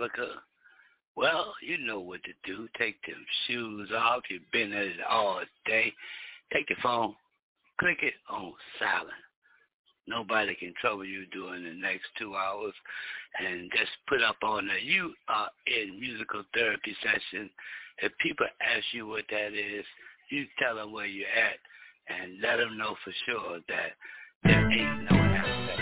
Angelica, well, you know what to do. Take them shoes off. You've been at it all day. Take the phone, click it on silent. Nobody can trouble you during the next two hours. And just put up on that. You are in musical therapy session. If people ask you what that is, you tell them where you're at and let them know for sure that there ain't no answer.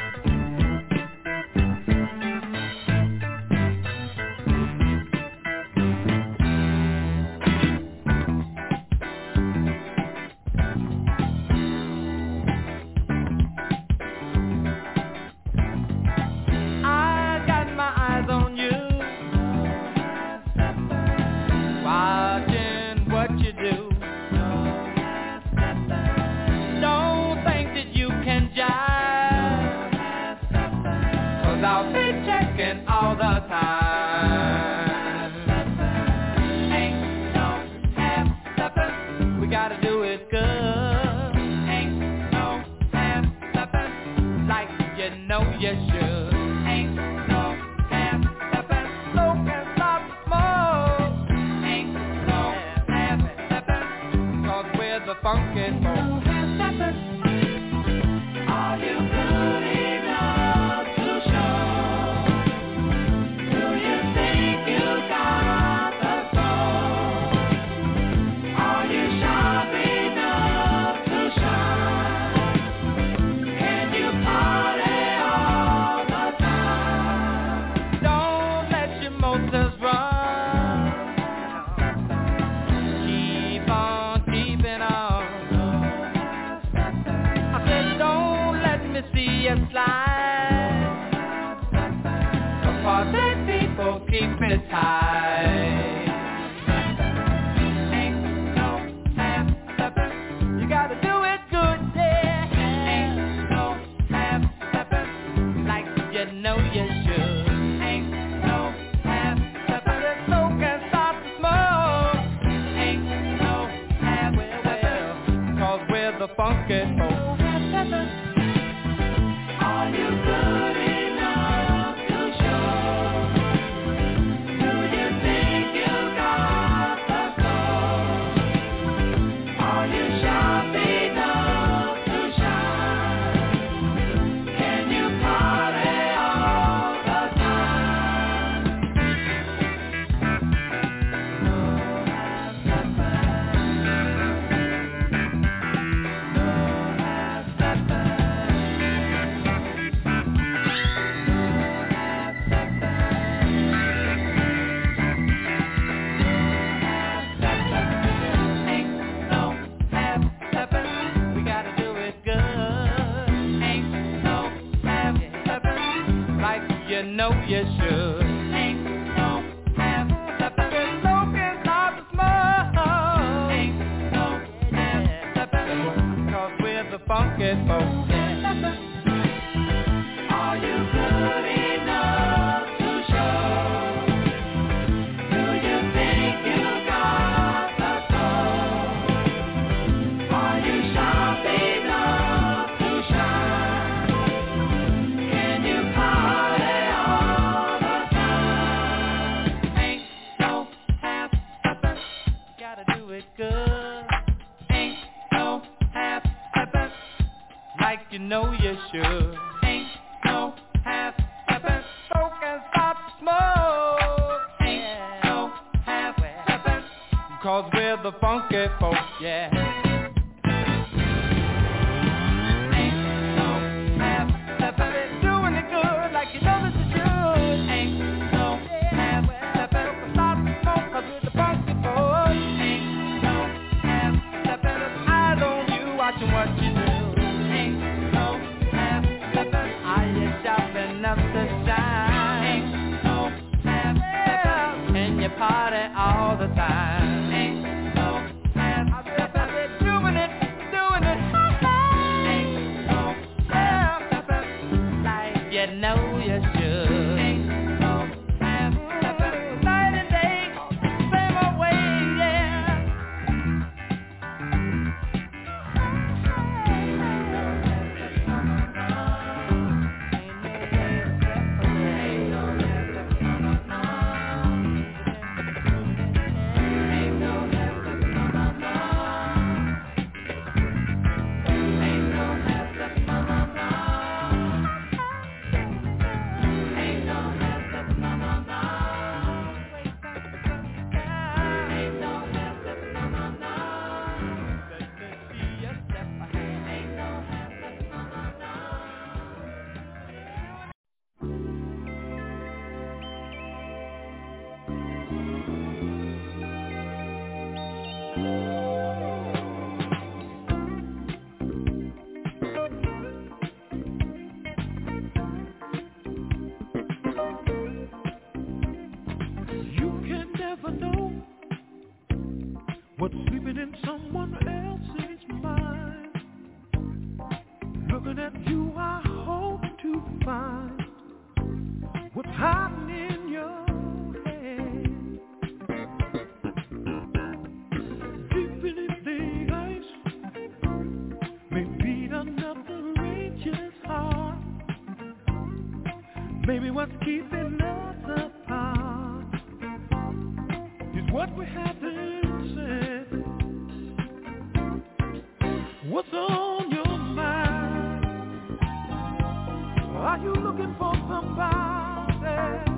you looking for somebody?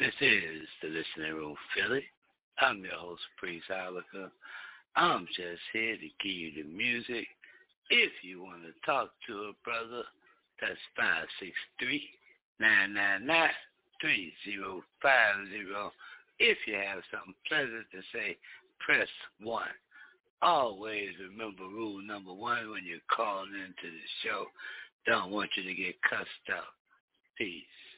This is the Listening Room Philly. I'm your host, Priest Ilika. I'm just here to give you the music. If you want to talk to a brother, that's 563-999-3050. If you have something pleasant to say, press 1. Always remember rule number one when you're calling into the show. Don't want you to get cussed out. Peace.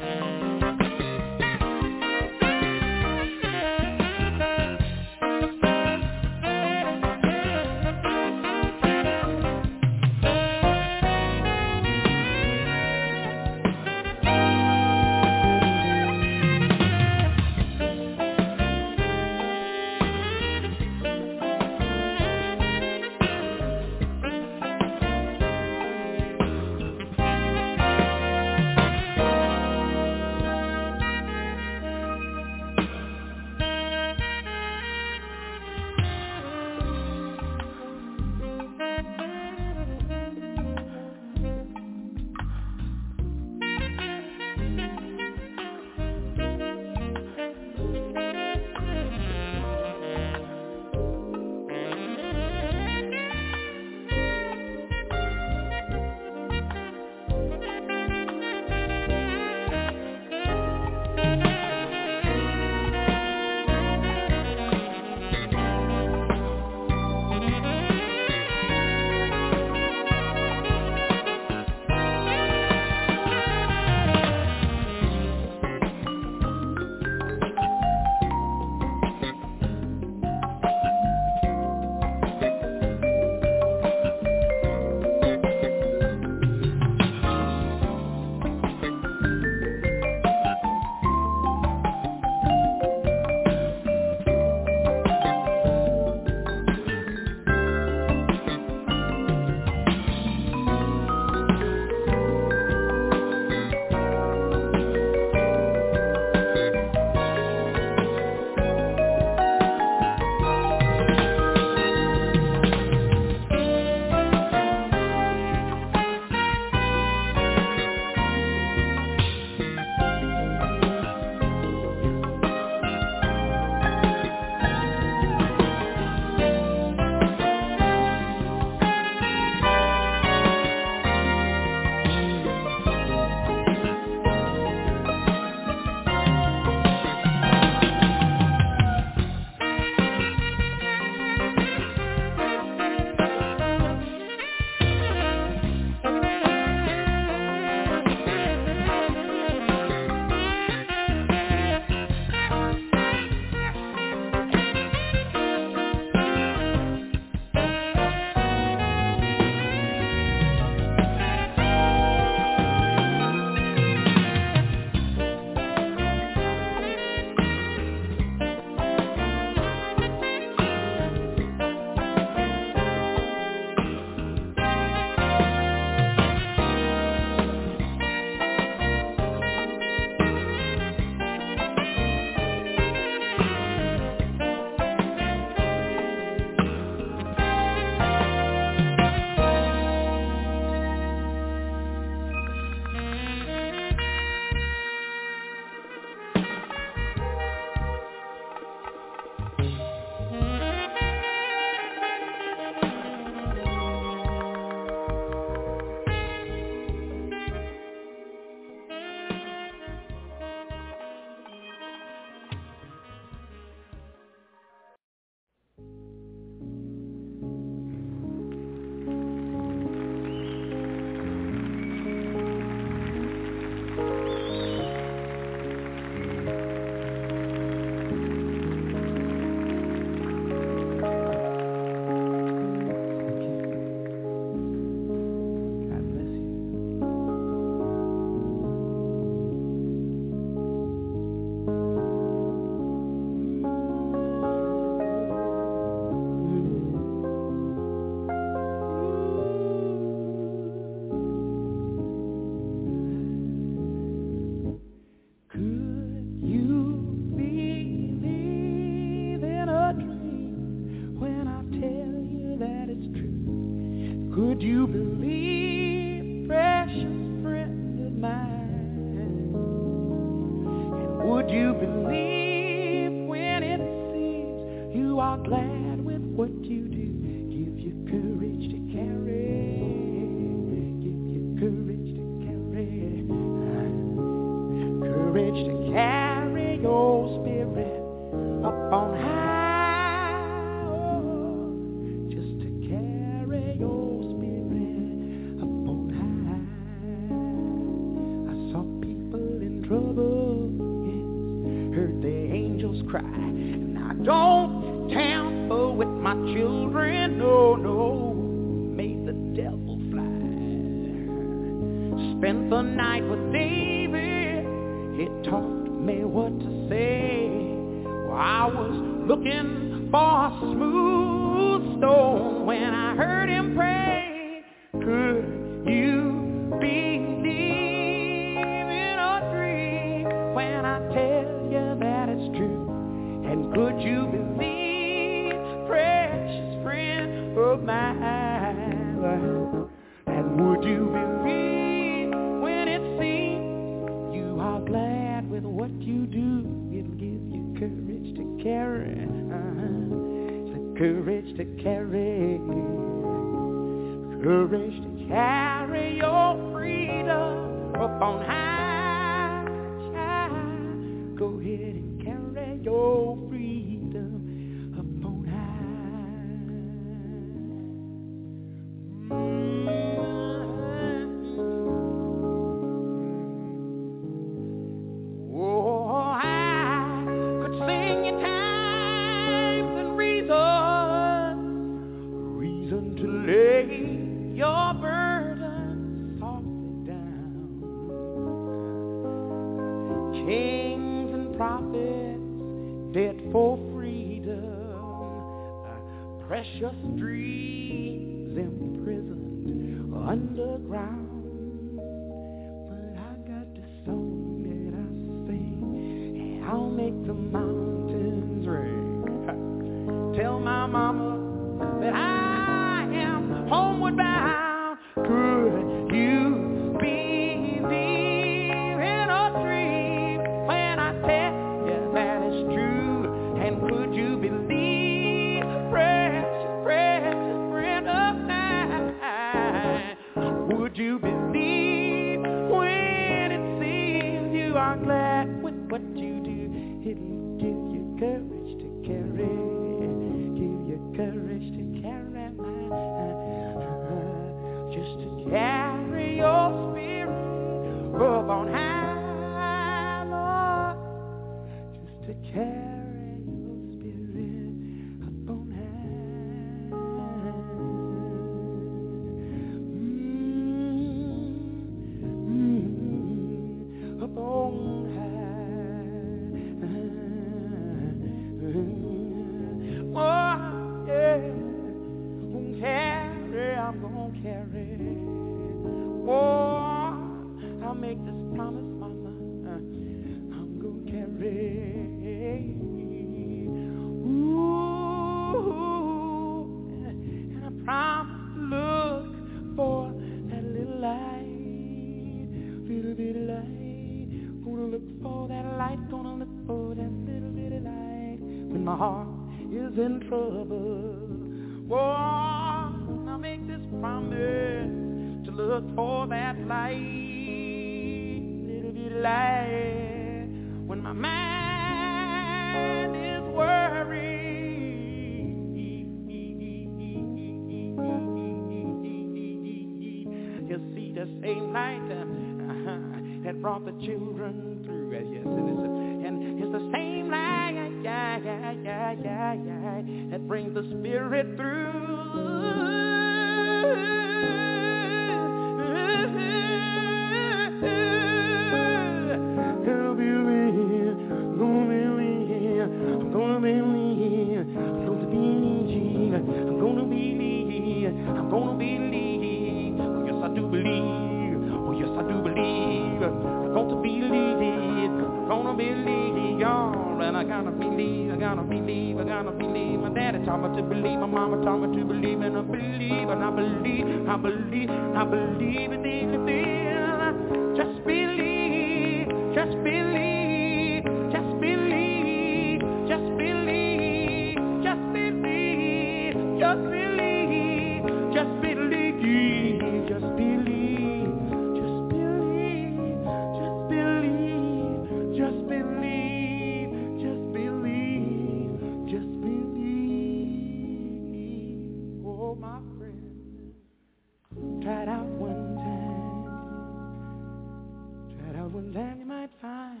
land you might find,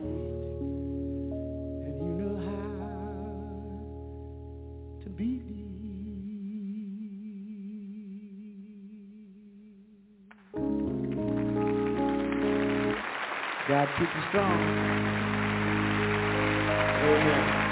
and you know how to be God keep you strong. Amen.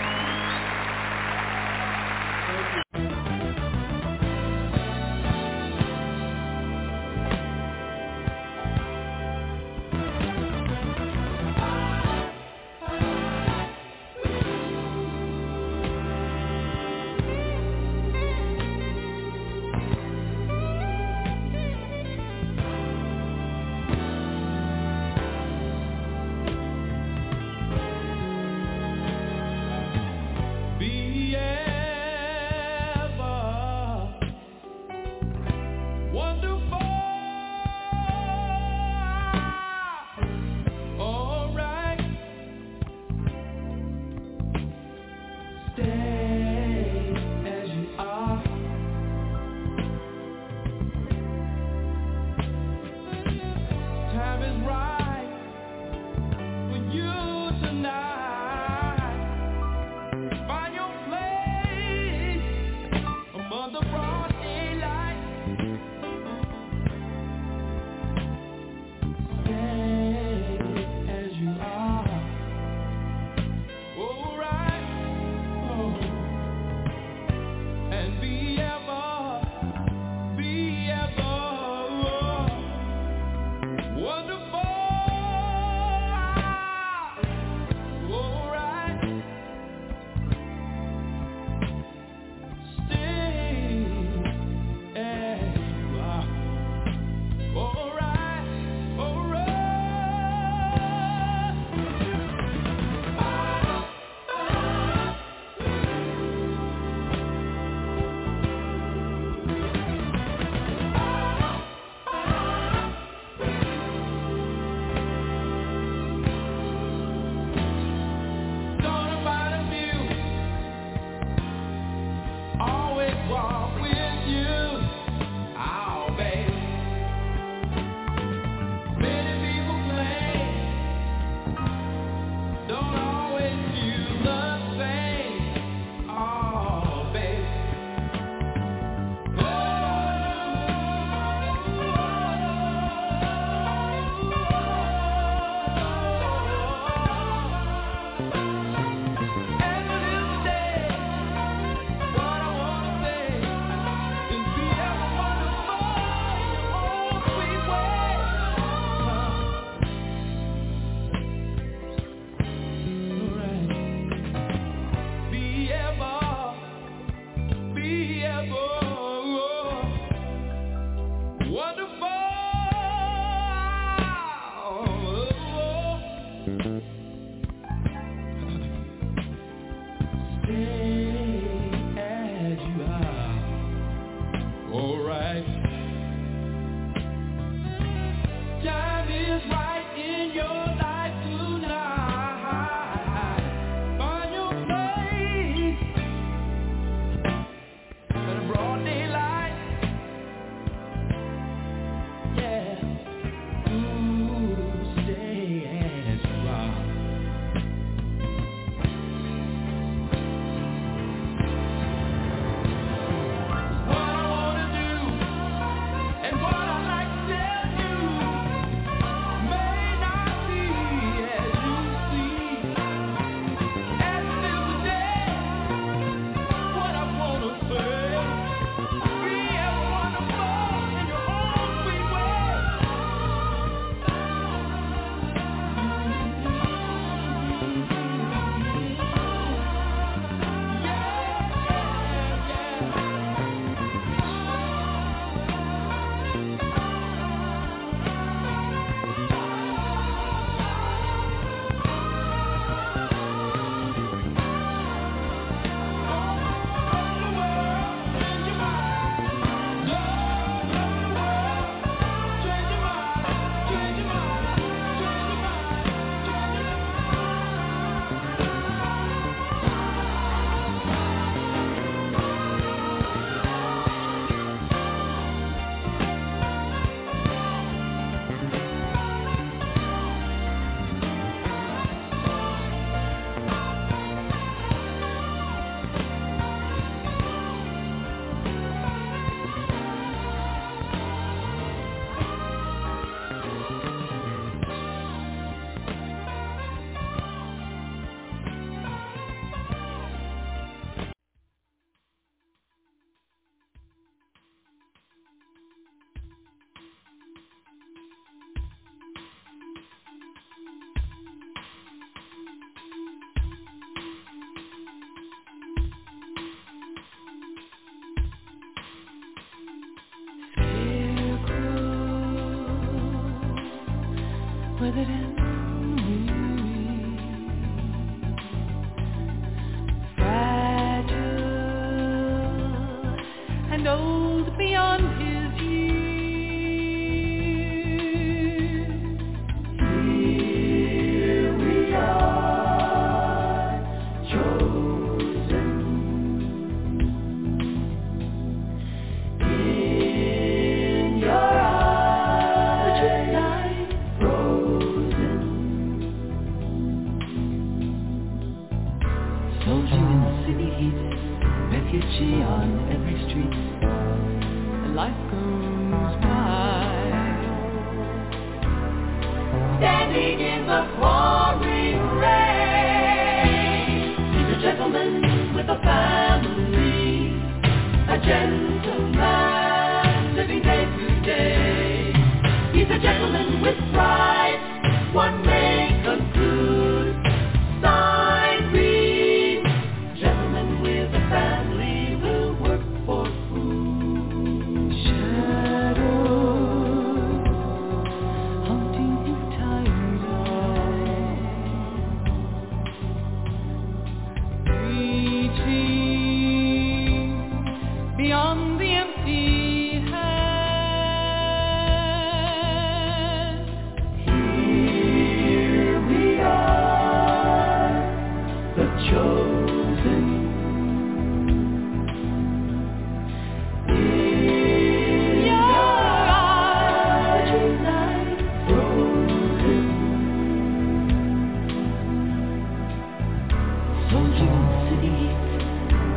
told you to be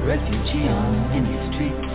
refugee on any street.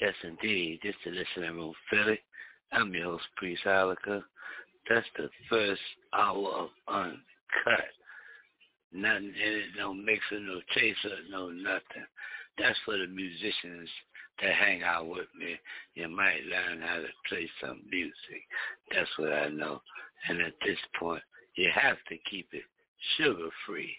Yes, indeed. This is the Listening Room Philly. I'm your host, Priest Ilika. That's the first hour of Uncut. Nothing in it, no mixer, no chaser, no nothing. That's for the musicians that hang out with me. You might learn how to play some music. That's what I know. And at this point, you have to keep it sugar-free.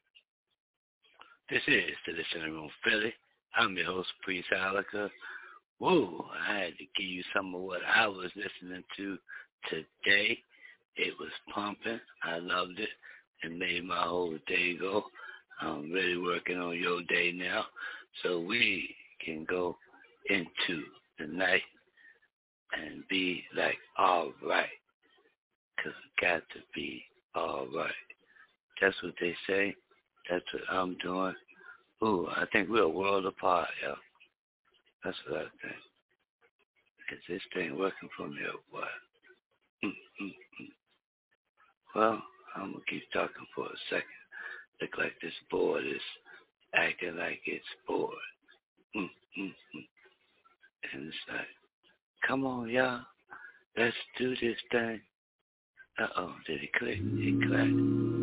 This is the Listening Room Philly. I'm your host, Priest Ilika. Whoa, I had to give you some of what I was listening to today. It was pumping. I loved it. It made my whole day go. I'm really working on your day now. So we can go into the night and be like, all right. Because it got to be all right. That's what they say. That's what I'm doing. Ooh, I think we're a world apart, yo. That's what I think. Is this thing working for me or what? Mm-mm-mm. Well, I'm to keep talking for a second. Look like this board is acting like it's bored. Mm, mm, mm. And it's like, come on, y'all. Let's do this thing. Uh-oh, did it click? It clicked.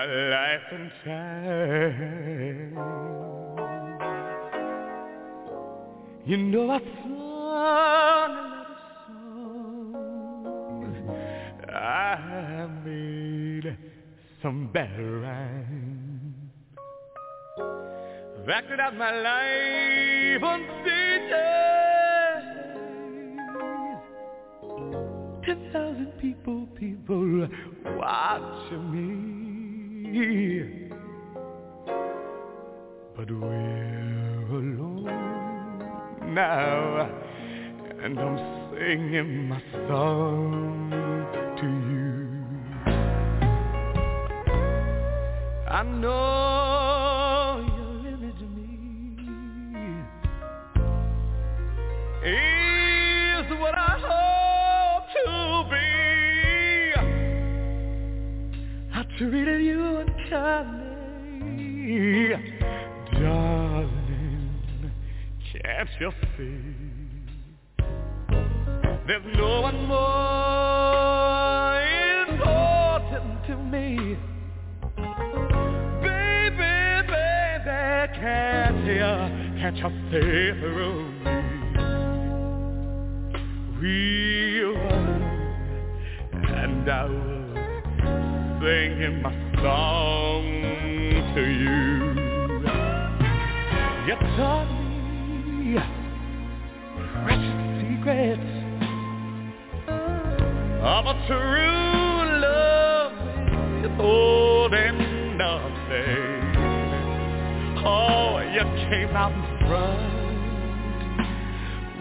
My life and time. You know I've sung a lot of songs. I made some bad rhymes. Acted out my life on stages. Ten thousand people, people watching me. But we're alone now, and I'm singing my song to you. I know your image of me I treated you unkindly, darling. Can't you see? There's no one more important to me. Baby, baby, can't you, can't you see through me? We were, and I was singing my song to you. You taught me precious secrets of a true love withholding nothing. Oh, you came out in front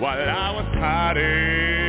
while I was hiding.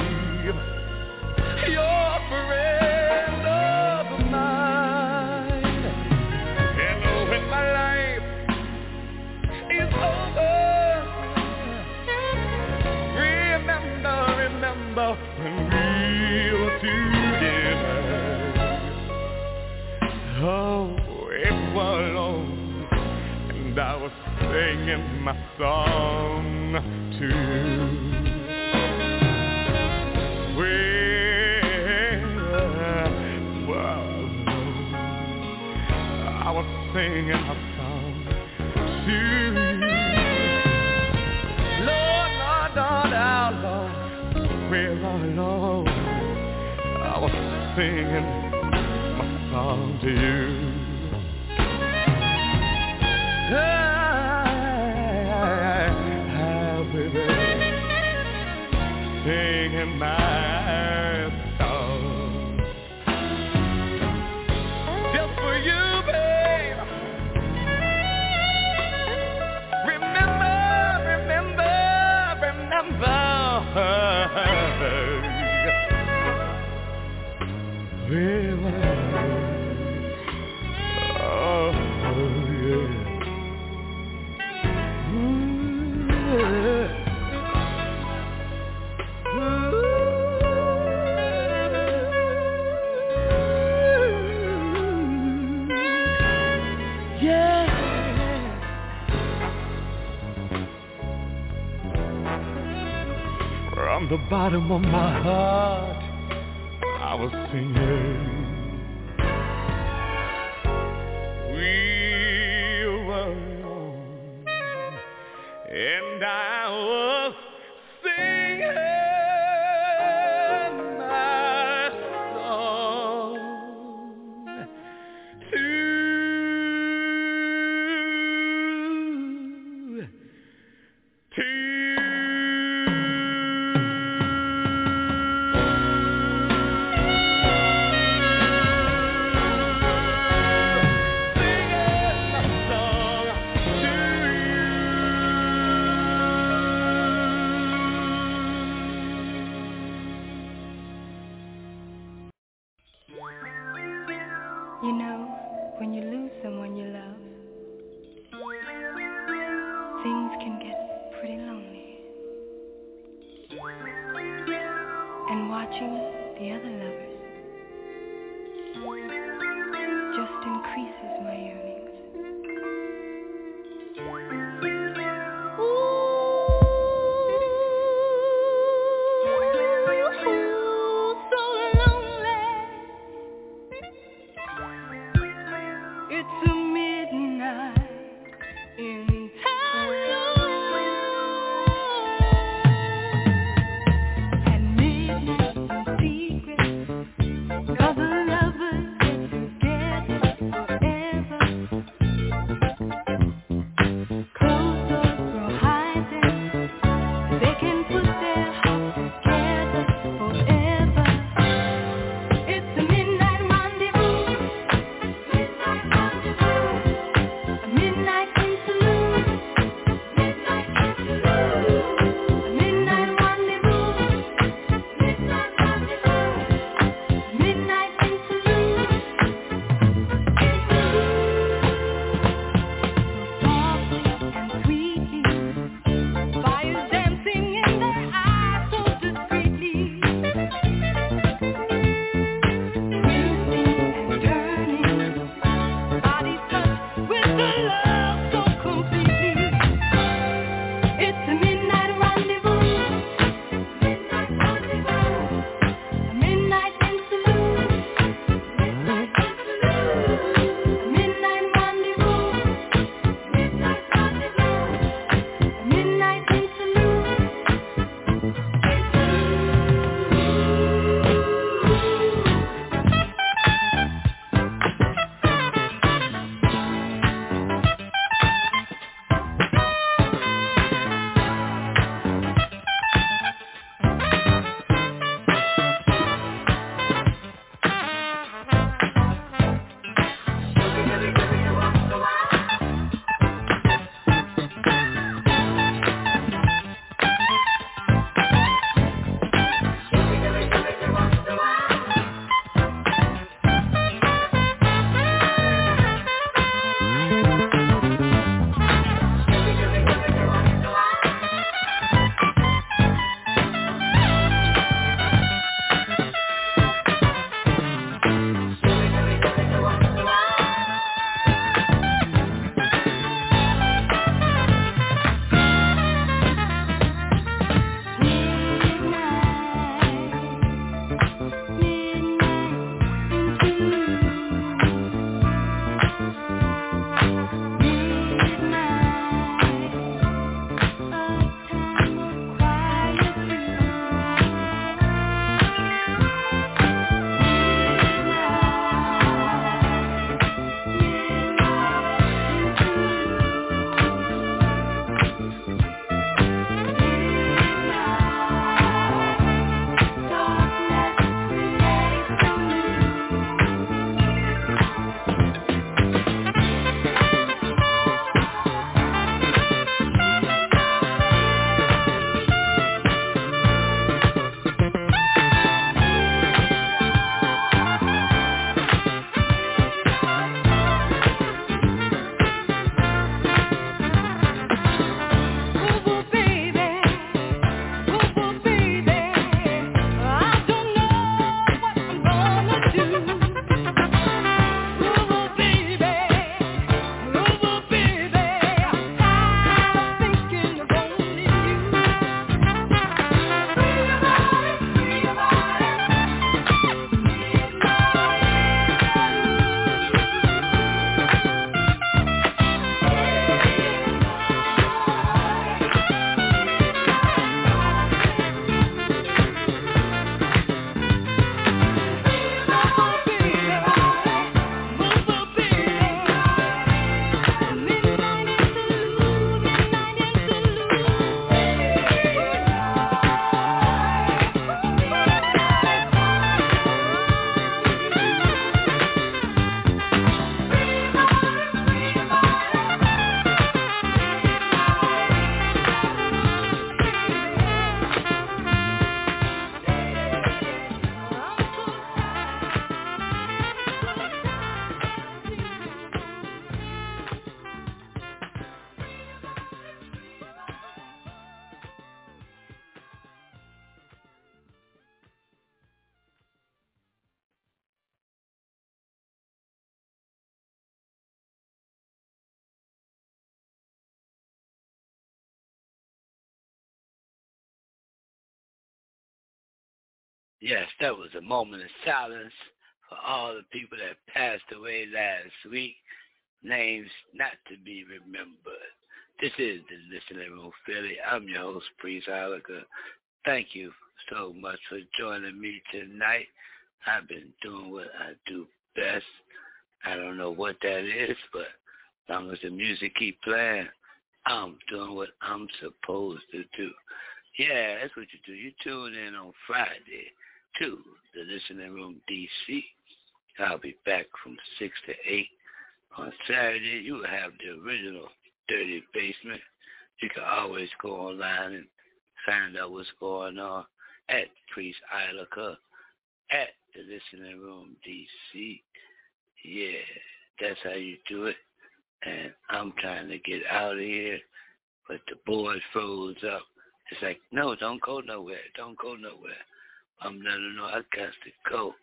song was singing a song to you. Lord, Lord, Lord, long will I long? I was singing my song to you. Bottom of my heart, Yes, that was a moment of silence for all the people that passed away last week. Names not to be remembered. This is the Listening Room Philly. I'm your host, Priest Ilika. Thank you so much for joining me tonight. I've been doing what I do best. I don't know what that is, but as long as the music keep playing, I'm doing what I'm supposed to do. Yeah, that's what you do. You tune in on Friday to the Listening Room DC. I'll be back from 6 to 8. On Saturday, you will have the original Dirty Basement. You can always go online and find out what's going on at Priest Ilika at the Listening Room DC. Yeah, that's how you do it. And I'm trying to get out of here, but the board froze up. It's like, no, don't go nowhere. Don't go nowhere. I'm letting know I got to go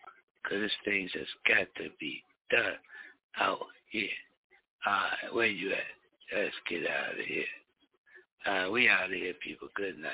because this thing just got to be done out here. All right, where you at? Let's get out of here. Uh, we out of here, people. Good night.